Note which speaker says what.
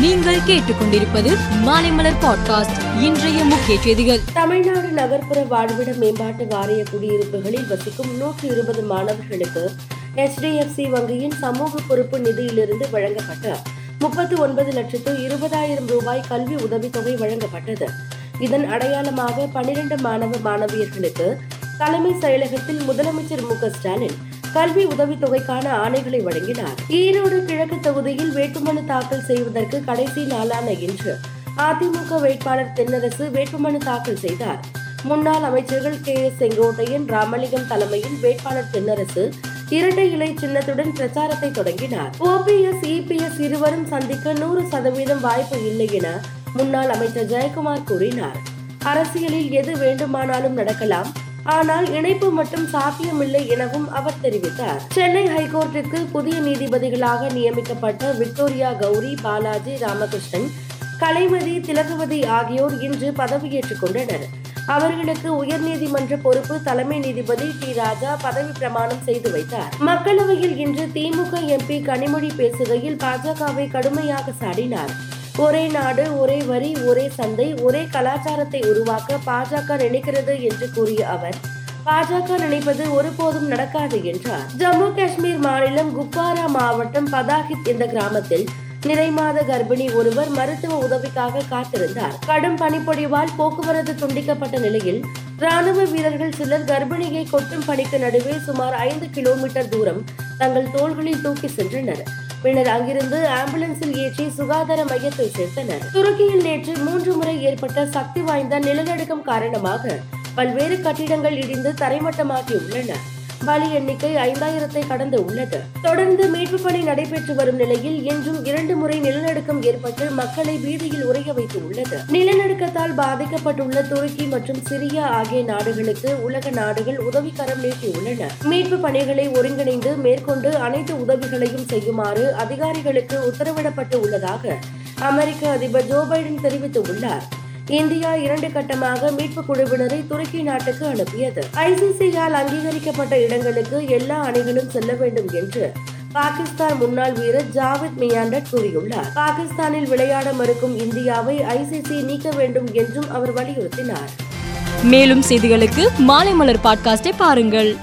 Speaker 1: நீங்கள் கேட்டுக்கொண்டிருப்பது மாலைமலர் பாட்காஸ்ட் இன்றைய முக்கிய செய்திகள்.
Speaker 2: தமிழ்நாடு நகர்ப்புற வாழ்விட மேம்பாட்டு வாரிய குடியிருப்புகளில் வசிக்கும் நூற்றி இருபது மாணவர்களுக்கு எச்டிஎஃப்சி வங்கியின் சமூக பொறுப்பு நிதியிலிருந்து வழங்கப்பட்ட முப்பத்தி ஒன்பது லட்சத்து இருபதாயிரம் ரூபாய் கல்வி உதவித்தொகை வழங்கப்பட்டது. இதன் அடையாளமாக பனிரெண்டு மாணவ மாணவியர்களுக்கு தலைமை செயலகத்தில் முதலமைச்சர் மு ஸ்டாலின் கல்வி உதவித்தொகைக்கான ஆணைகளை வழங்கினார். ஈரோடு கிழக்கு தொகுதியில் வேட்புமனு தாக்கல் செய்வதற்கு கடைசி நாளான இன்று அதிமுக வேட்பாளர் தென்னரசு வேட்புமனு தாக்கல் செய்தார். முன்னாள் அமைச்சர்கள் கே எஸ் செங்கோட்டையன் ராமலிங்கம் தலைமையில் வேட்பாளர் தென்னரசு இரட்டை இலை சின்னத்துடன் பிரச்சாரத்தை தொடங்கினார். ஓபிஎஸ் இபிஎஸ் இருவரும் சந்திக்க நூறு சதவீதம் வாய்ப்பு இல்லை என முன்னாள் அமைச்சர் ஜெயக்குமார் கூறினார். அரசியலில் எது வேண்டுமானாலும் நடக்கலாம். ஆனால் இணைப்பு மட்டும் சாத்தியமில்லை எனவும் அவர் தெரிவித்தார். சென்னை ஹைகோர்ட்டிற்கு புதிய நீதிபதிகளாக நியமிக்கப்பட்ட விக்டோரியா கௌரி பாலாஜி ராமகிருஷ்ணன் கலைமதி திலகவதி ஆகியோர் இன்று பதவியேற்றுக் கொண்டனர். அவர்களுக்கு உயர்நீதிமன்ற பொறுப்பு தலைமை நீதிபதி டி. ராஜா பதவி பிரமாணம் செய்து வைத்தார். மக்களவையில் இன்று திமுக எம்பி கனிமொழி பேசுகையில் பாஜகவை கடுமையாக சாடினார். ஒரே நாடு ஒரே வரி ஒரே சந்தை ஒரே கலாச்சாரத்தை உருவாக்க பாஜக நினைக்கிறது என்று கூறிய அவர் பாஜக நினைப்பது ஒருபோதும் நடக்காது என்றார். ஜம்மு காஷ்மீர் மாநிலம் குப்வாரா மாவட்டம் பதாகித் என்ற கிராமத்தில் நிறைமாத கர்ப்பிணி ஒருவர் மருத்துவ உதவிக்காக காத்திருந்தார். கடும் பனிப்பொழிவால் போக்குவரத்து துண்டிக்கப்பட்ட நிலையில் ராணுவ வீரர்கள் சிலர் கர்ப்பிணியை கொட்டும் பணிக்கு நடுவே சுமார் ஐந்து கிலோமீட்டர் தூரம் தங்கள் தோள்களில் தூக்கி சென்றனர். பின்னர் அங்கிருந்து ஆம்புலன்ஸில் ஏற்றி சுகாதார மையத்தில் சேர்த்தனர். துருக்கியில் நேற்று மூன்று முறை ஏற்பட்ட சக்தி வாய்ந்த நிலநடுக்கம் காரணமாக பல்வேறு கட்டிடங்கள் இடிந்து தரைமட்டமாகி உள்ளன பலி எண்ணிக்கை ஐந்தாயிரத்தை கடந்து உள்ளது. தொடர்ந்து மீட்பு பணி நடைபெற்று வரும் நிலையில் இன்றும் இரண்டு முறை நிலநடுக்கம் ஏற்பட்டு மக்களை பீதியில் உறைய வைத்து உள்ளது நிலநடுக்கத்தால் பாதிக்கப்பட்டுள்ள துருக்கி மற்றும் சிரியா ஆகிய நாடுகளுக்கு உலக நாடுகள் உதவிக்கரம் நீட்டியுள்ளன. மீட்பு பணிகளை ஒருங்கிணைந்து மேற்கொண்டு அனைத்து உதவிகளையும் செய்யுமாறு அதிகாரிகளுக்கு உத்தரவிடப்பட்டு உள்ளதாக அமெரிக்க அதிபர் ஜோ பைடன் தெரிவித்துள்ளார். இந்தியா இரண்டு கட்டமாக மீட்பு குழுவினரை துருக்கி நாட்டுக்கு அனுப்பியது. ஐசிசியால் அங்கீகரிக்கப்பட்ட இடங்களுக்கு எல்லா அணிகளும் செல்ல வேண்டும் என்று பாகிஸ்தான் முன்னாள் வீரர் ஜாவித் மியாண்டட் கூறியுள்ளார். பாகிஸ்தானில் விளையாட மறுக்கும் இந்தியாவை ஐசிசி நீக்க வேண்டும் என்றும் அவர் வலியுறுத்தினார்.
Speaker 1: மேலும் செய்திகளுக்கு மாலை மலர் பாட்காஸ்டை பாருங்கள்.